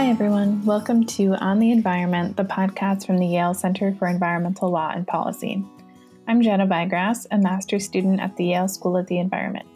Hi, everyone. Welcome to On the Environment, the podcast from the Yale Center for Environmental Law and Policy. I'm Jhena Vigrass, a master's student at the Yale School of the Environment.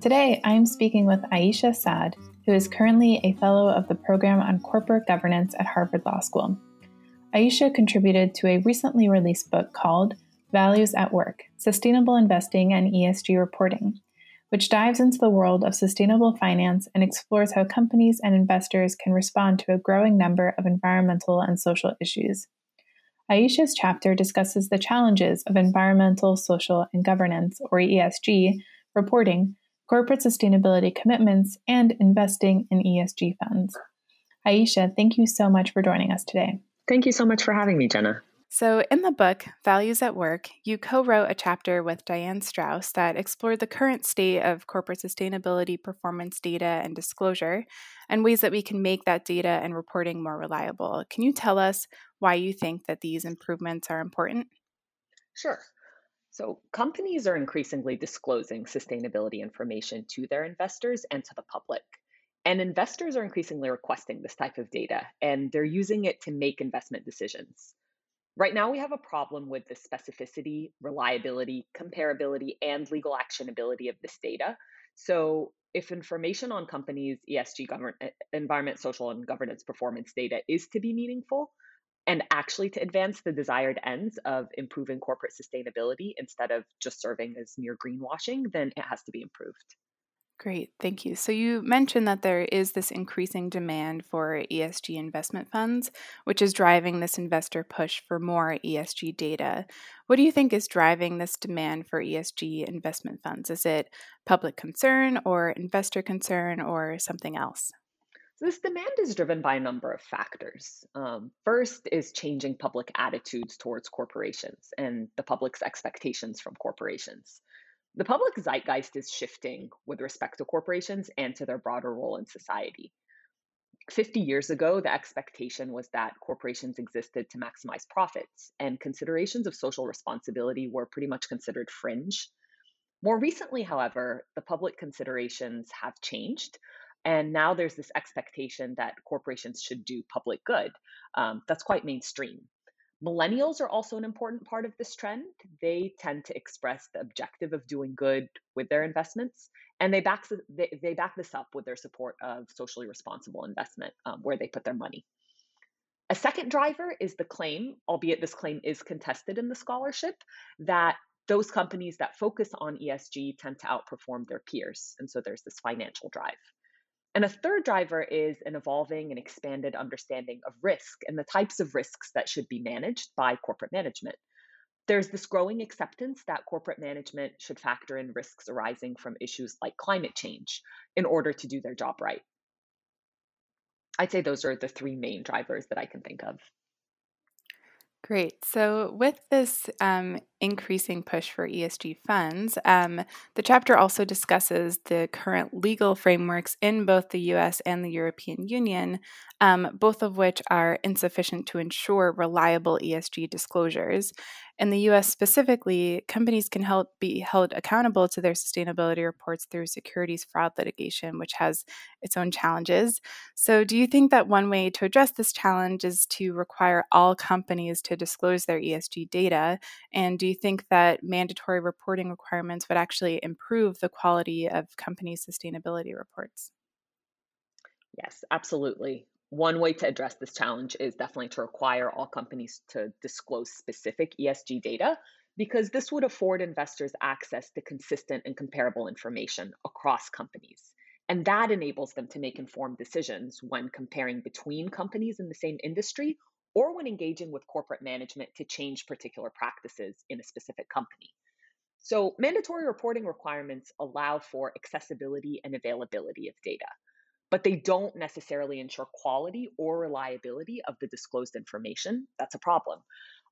Today, I am speaking with Aisha Saad, who is currently a fellow of the program on corporate governance at Harvard Law School. Aisha contributed to a recently released book called Values at Work Sustainable Investing and ESG Reporting, which dives into the world of sustainable finance and explores how companies and investors can respond to a growing number of environmental and social issues. Aisha's chapter discusses the challenges of environmental, social, and governance, or ESG, reporting, corporate sustainability commitments, and investing in ESG funds. Aisha, thank you so much for joining us today. Thank you so much for having me, Jhena. So, in the book, Values at Work, you co wrote a chapter with Diane Strauss that explored the current state of corporate sustainability performance data and disclosure and ways that we can make that data and reporting more reliable. Can you tell us why you think that these improvements are important? Sure. So, companies are increasingly disclosing sustainability information to their investors and to the public. And investors are increasingly requesting this type of data, and they're using it to make investment decisions. Right now, we have a problem with the specificity, reliability, comparability, and legal actionability of this data. So, if information on companies' ESG govern- environment, social, and governance performance data is to be meaningful and actually to advance the desired ends of improving corporate sustainability instead of just serving as mere greenwashing, then it has to be improved. Great, thank you. So, you mentioned that there is this increasing demand for ESG investment funds, which is driving this investor push for more ESG data. What do you think is driving this demand for ESG investment funds? Is it public concern or investor concern or something else? So this demand is driven by a number of factors. Um, first is changing public attitudes towards corporations and the public's expectations from corporations the public zeitgeist is shifting with respect to corporations and to their broader role in society. 50 years ago, the expectation was that corporations existed to maximize profits, and considerations of social responsibility were pretty much considered fringe. More recently, however, the public considerations have changed, and now there's this expectation that corporations should do public good. Um, that's quite mainstream. Millennials are also an important part of this trend. They tend to express the objective of doing good with their investments, and they back, they, they back this up with their support of socially responsible investment, um, where they put their money. A second driver is the claim, albeit this claim is contested in the scholarship, that those companies that focus on ESG tend to outperform their peers. And so there's this financial drive. And a third driver is an evolving and expanded understanding of risk and the types of risks that should be managed by corporate management. There's this growing acceptance that corporate management should factor in risks arising from issues like climate change in order to do their job right. I'd say those are the three main drivers that I can think of. Great. So, with this um, increasing push for ESG funds, um, the chapter also discusses the current legal frameworks in both the US and the European Union, um, both of which are insufficient to ensure reliable ESG disclosures. In the US specifically, companies can help be held accountable to their sustainability reports through securities fraud litigation, which has its own challenges. So, do you think that one way to address this challenge is to require all companies to disclose their ESG data? And do you think that mandatory reporting requirements would actually improve the quality of companies' sustainability reports? Yes, absolutely one way to address this challenge is definitely to require all companies to disclose specific ESG data because this would afford investors access to consistent and comparable information across companies. And that enables them to make informed decisions when comparing between companies in the same industry or when engaging with corporate management to change particular practices in a specific company. So, mandatory reporting requirements allow for accessibility and availability of data but they don't necessarily ensure quality or reliability of the disclosed information. That's a problem.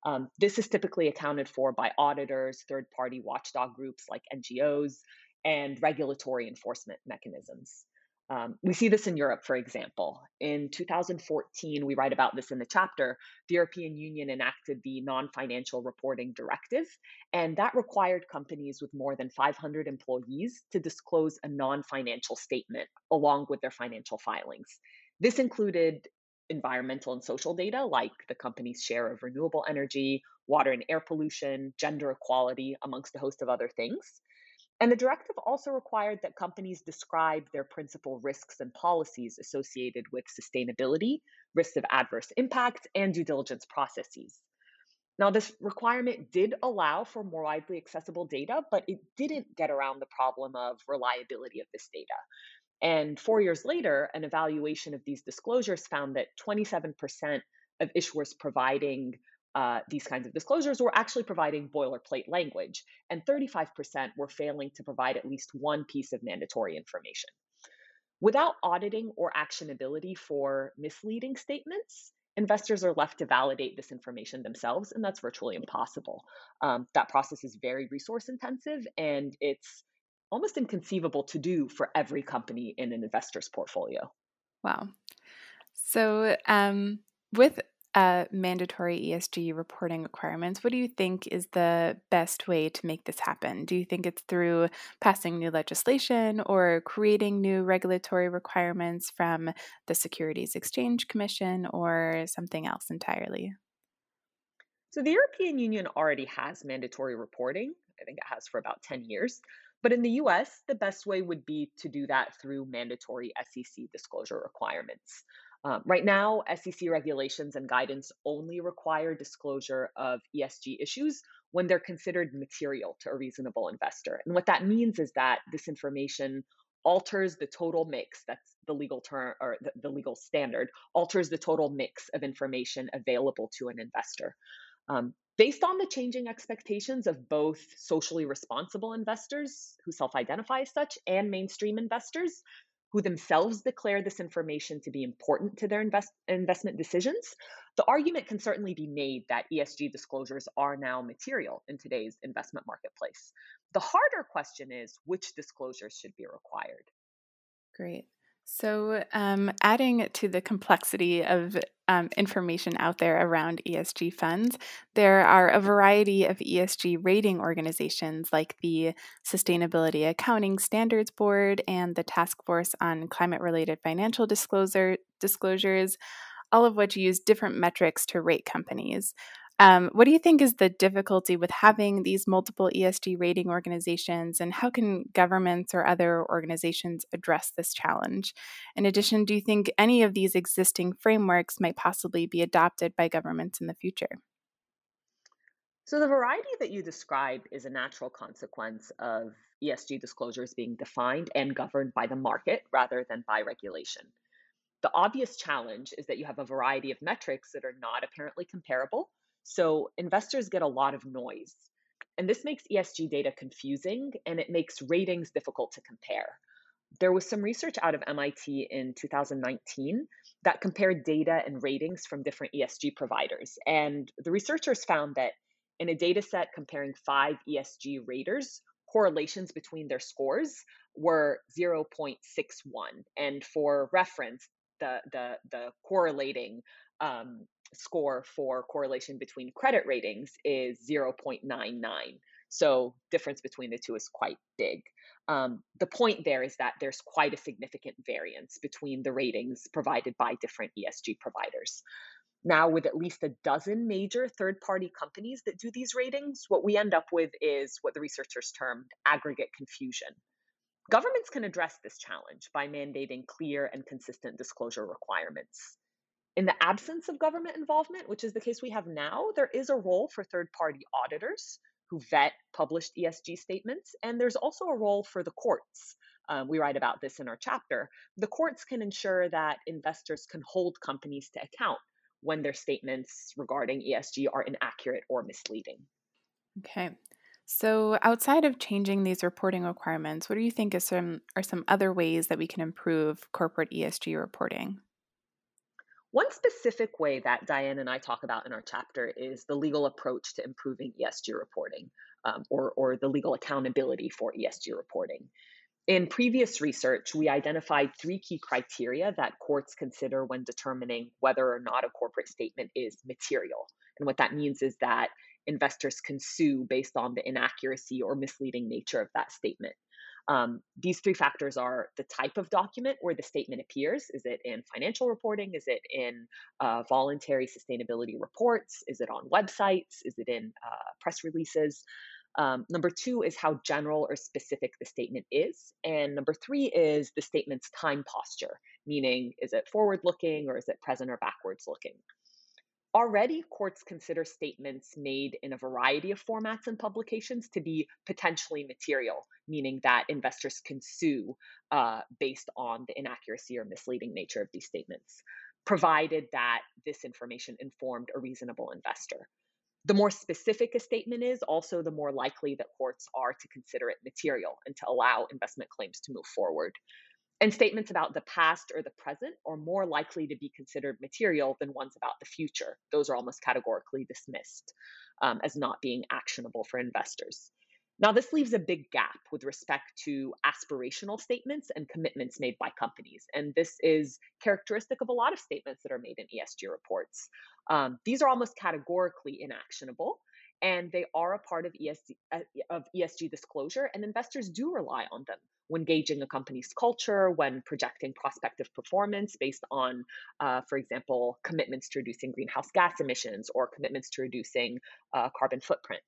Um, this is typically accounted for by auditors, third party watchdog groups like NGOs, and regulatory enforcement mechanisms. Um, we see this in Europe, for example. In 2014, we write about this in the chapter, the European Union enacted the Non Financial Reporting Directive, and that required companies with more than 500 employees to disclose a non financial statement along with their financial filings. This included environmental and social data, like the company's share of renewable energy, water and air pollution, gender equality, amongst a host of other things. And the directive also required that companies describe their principal risks and policies associated with sustainability, risks of adverse impacts, and due diligence processes. Now, this requirement did allow for more widely accessible data, but it didn't get around the problem of reliability of this data. And four years later, an evaluation of these disclosures found that 27% of issuers providing uh, these kinds of disclosures were actually providing boilerplate language, and 35% were failing to provide at least one piece of mandatory information. Without auditing or actionability for misleading statements, investors are left to validate this information themselves, and that's virtually impossible. Um, that process is very resource intensive, and it's almost inconceivable to do for every company in an investor's portfolio. Wow. So, um, with uh, mandatory ESG reporting requirements, what do you think is the best way to make this happen? Do you think it's through passing new legislation or creating new regulatory requirements from the Securities Exchange Commission or something else entirely? So, the European Union already has mandatory reporting. I think it has for about 10 years. But in the US, the best way would be to do that through mandatory SEC disclosure requirements. Um, right now, SEC regulations and guidance only require disclosure of ESG issues when they're considered material to a reasonable investor. And what that means is that this information alters the total mix that's the legal term or the, the legal standard alters the total mix of information available to an investor um, based on the changing expectations of both socially responsible investors who self identify as such and mainstream investors who themselves declare this information to be important to their invest- investment decisions, the argument can certainly be made that ESG disclosures are now material in today's investment marketplace. The harder question is which disclosures should be required. Great. So, um, adding to the complexity of um, information out there around ESG funds, there are a variety of ESG rating organizations like the Sustainability Accounting Standards Board and the Task Force on Climate Related Financial Disclosure, Disclosures, all of which use different metrics to rate companies. Um, what do you think is the difficulty with having these multiple ESG rating organizations, and how can governments or other organizations address this challenge? In addition, do you think any of these existing frameworks might possibly be adopted by governments in the future? So, the variety that you describe is a natural consequence of ESG disclosures being defined and governed by the market rather than by regulation. The obvious challenge is that you have a variety of metrics that are not apparently comparable so investors get a lot of noise. And this makes ESG data confusing and it makes ratings difficult to compare. There was some research out of MIT in 2019 that compared data and ratings from different ESG providers. And the researchers found that in a data set comparing five ESG raters, correlations between their scores were 0.61. And for reference, the, the, the correlating um, score for correlation between credit ratings is 0.99. So difference between the two is quite big. Um, the point there is that there's quite a significant variance between the ratings provided by different ESG providers. Now, with at least a dozen major third party companies that do these ratings, what we end up with is what the researchers termed aggregate confusion. Governments can address this challenge by mandating clear and consistent disclosure requirements. In the absence of government involvement, which is the case we have now, there is a role for third party auditors who vet published ESG statements, and there's also a role for the courts. Um, we write about this in our chapter. The courts can ensure that investors can hold companies to account when their statements regarding ESG are inaccurate or misleading. Okay. So, outside of changing these reporting requirements, what do you think is some are some other ways that we can improve corporate ESG reporting? One specific way that Diane and I talk about in our chapter is the legal approach to improving ESG reporting um, or, or the legal accountability for ESG reporting. In previous research, we identified three key criteria that courts consider when determining whether or not a corporate statement is material. And what that means is that investors can sue based on the inaccuracy or misleading nature of that statement. Um, these three factors are the type of document where the statement appears. Is it in financial reporting? Is it in uh, voluntary sustainability reports? Is it on websites? Is it in uh, press releases? Um, number two is how general or specific the statement is. And number three is the statement's time posture, meaning is it forward looking or is it present or backwards looking? Already, courts consider statements made in a variety of formats and publications to be potentially material, meaning that investors can sue uh, based on the inaccuracy or misleading nature of these statements, provided that this information informed a reasonable investor. The more specific a statement is, also the more likely that courts are to consider it material and to allow investment claims to move forward. And statements about the past or the present are more likely to be considered material than ones about the future. Those are almost categorically dismissed um, as not being actionable for investors. Now, this leaves a big gap with respect to aspirational statements and commitments made by companies. And this is characteristic of a lot of statements that are made in ESG reports. Um, these are almost categorically inactionable, and they are a part of ESG, uh, of ESG disclosure, and investors do rely on them when gauging a company's culture, when projecting prospective performance based on, uh, for example, commitments to reducing greenhouse gas emissions or commitments to reducing uh, carbon footprint.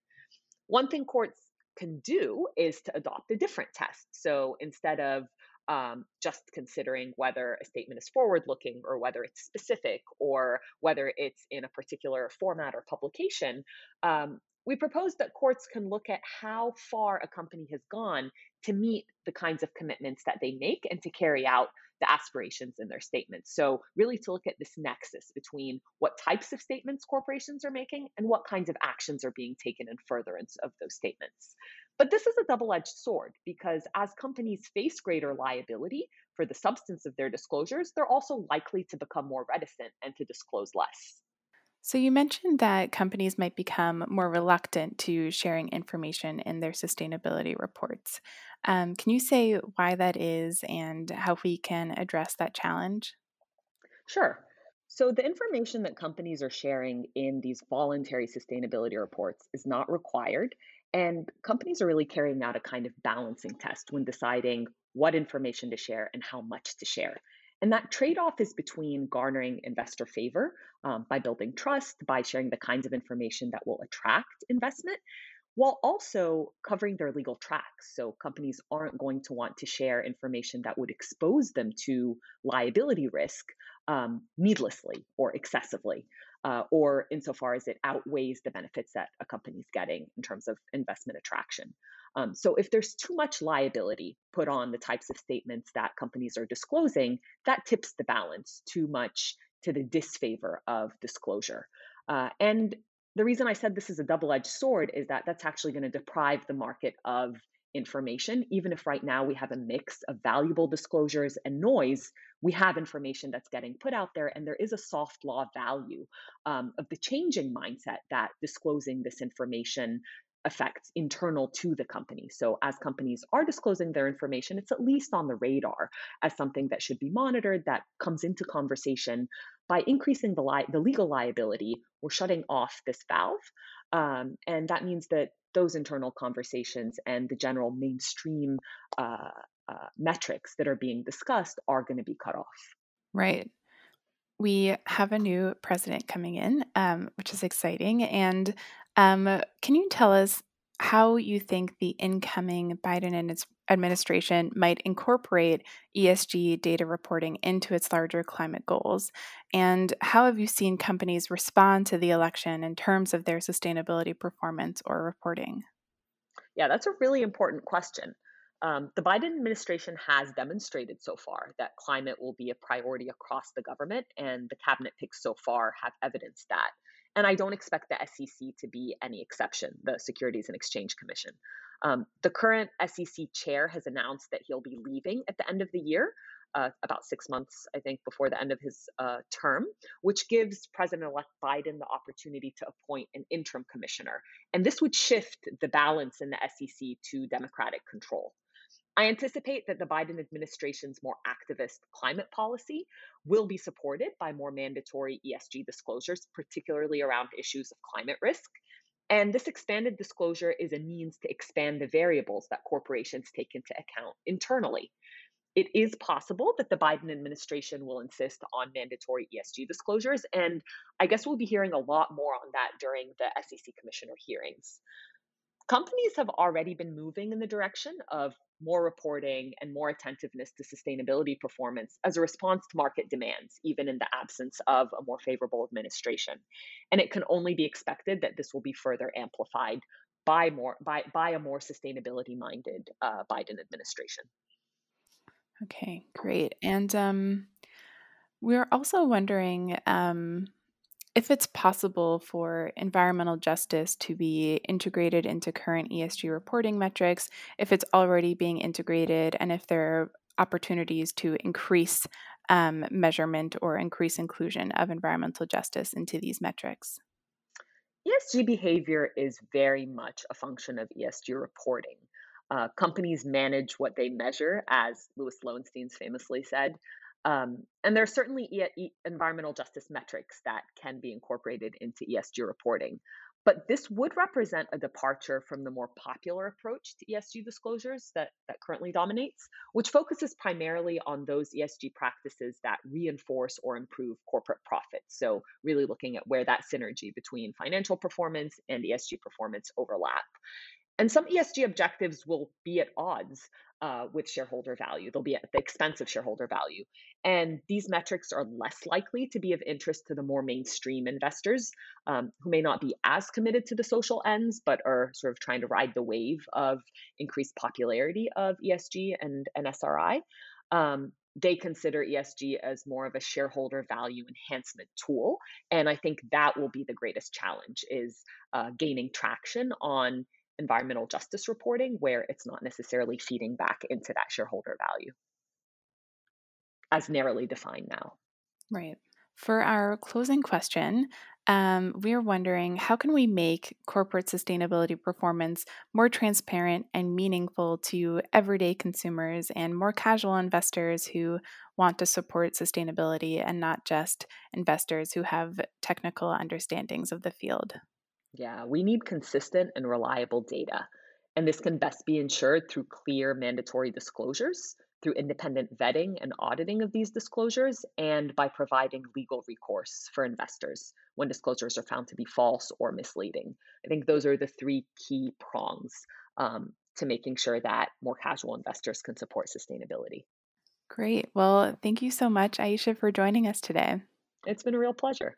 One thing courts can do is to adopt a different test. So instead of um, just considering whether a statement is forward looking or whether it's specific or whether it's in a particular format or publication, um, we propose that courts can look at how far a company has gone to meet the kinds of commitments that they make and to carry out the aspirations in their statements. So, really, to look at this nexus between what types of statements corporations are making and what kinds of actions are being taken in furtherance of those statements. But this is a double edged sword because as companies face greater liability for the substance of their disclosures, they're also likely to become more reticent and to disclose less. So, you mentioned that companies might become more reluctant to sharing information in their sustainability reports. Um, can you say why that is and how we can address that challenge? Sure. So, the information that companies are sharing in these voluntary sustainability reports is not required. And companies are really carrying out a kind of balancing test when deciding what information to share and how much to share. And that trade off is between garnering investor favor um, by building trust, by sharing the kinds of information that will attract investment, while also covering their legal tracks. So companies aren't going to want to share information that would expose them to liability risk um, needlessly or excessively, uh, or insofar as it outweighs the benefits that a company's getting in terms of investment attraction. Um, so if there's too much liability put on the types of statements that companies are disclosing, that tips the balance too much to the disfavor of disclosure. Uh, and the reason I said this is a double edged sword is that that's actually going to deprive the market of information. Even if right now we have a mix of valuable disclosures and noise, we have information that's getting put out there, and there is a soft law value um, of the changing mindset that disclosing this information effects internal to the company. So, as companies are disclosing their information, it's at least on the radar as something that should be monitored, that comes into conversation. By increasing the, li- the legal liability, we're shutting off this valve. Um, and that means that those internal conversations and the general mainstream uh, uh, metrics that are being discussed are going to be cut off. Right. We have a new president coming in, um, which is exciting. And um, can you tell us how you think the incoming Biden and its administration might incorporate ESG data reporting into its larger climate goals? And how have you seen companies respond to the election in terms of their sustainability performance or reporting? Yeah, that's a really important question. Um, the Biden administration has demonstrated so far that climate will be a priority across the government, and the cabinet picks so far have evidenced that. And I don't expect the SEC to be any exception, the Securities and Exchange Commission. Um, the current SEC chair has announced that he'll be leaving at the end of the year, uh, about six months, I think, before the end of his uh, term, which gives President elect Biden the opportunity to appoint an interim commissioner. And this would shift the balance in the SEC to Democratic control. I anticipate that the Biden administration's more activist climate policy will be supported by more mandatory ESG disclosures, particularly around issues of climate risk. And this expanded disclosure is a means to expand the variables that corporations take into account internally. It is possible that the Biden administration will insist on mandatory ESG disclosures, and I guess we'll be hearing a lot more on that during the SEC commissioner hearings companies have already been moving in the direction of more reporting and more attentiveness to sustainability performance as a response to market demands, even in the absence of a more favorable administration. And it can only be expected that this will be further amplified by more by by a more sustainability minded uh, Biden administration. Okay, great. And um, we're also wondering um, if it's possible for environmental justice to be integrated into current ESG reporting metrics, if it's already being integrated, and if there are opportunities to increase um, measurement or increase inclusion of environmental justice into these metrics. ESG behavior is very much a function of ESG reporting. Uh, companies manage what they measure, as Louis Lowenstein's famously said. Um, and there are certainly e- environmental justice metrics that can be incorporated into ESG reporting. But this would represent a departure from the more popular approach to ESG disclosures that, that currently dominates, which focuses primarily on those ESG practices that reinforce or improve corporate profits. So, really looking at where that synergy between financial performance and ESG performance overlap. And some ESG objectives will be at odds uh, with shareholder value. They'll be at the expense of shareholder value. And these metrics are less likely to be of interest to the more mainstream investors um, who may not be as committed to the social ends, but are sort of trying to ride the wave of increased popularity of ESG and, and SRI. Um, they consider ESG as more of a shareholder value enhancement tool. And I think that will be the greatest challenge is uh, gaining traction on environmental justice reporting where it's not necessarily feeding back into that shareholder value as narrowly defined now. Right. For our closing question, um, we're wondering how can we make corporate sustainability performance more transparent and meaningful to everyday consumers and more casual investors who want to support sustainability and not just investors who have technical understandings of the field? Yeah, we need consistent and reliable data. And this can best be ensured through clear mandatory disclosures, through independent vetting and auditing of these disclosures, and by providing legal recourse for investors when disclosures are found to be false or misleading. I think those are the three key prongs um, to making sure that more casual investors can support sustainability. Great. Well, thank you so much, Aisha, for joining us today. It's been a real pleasure.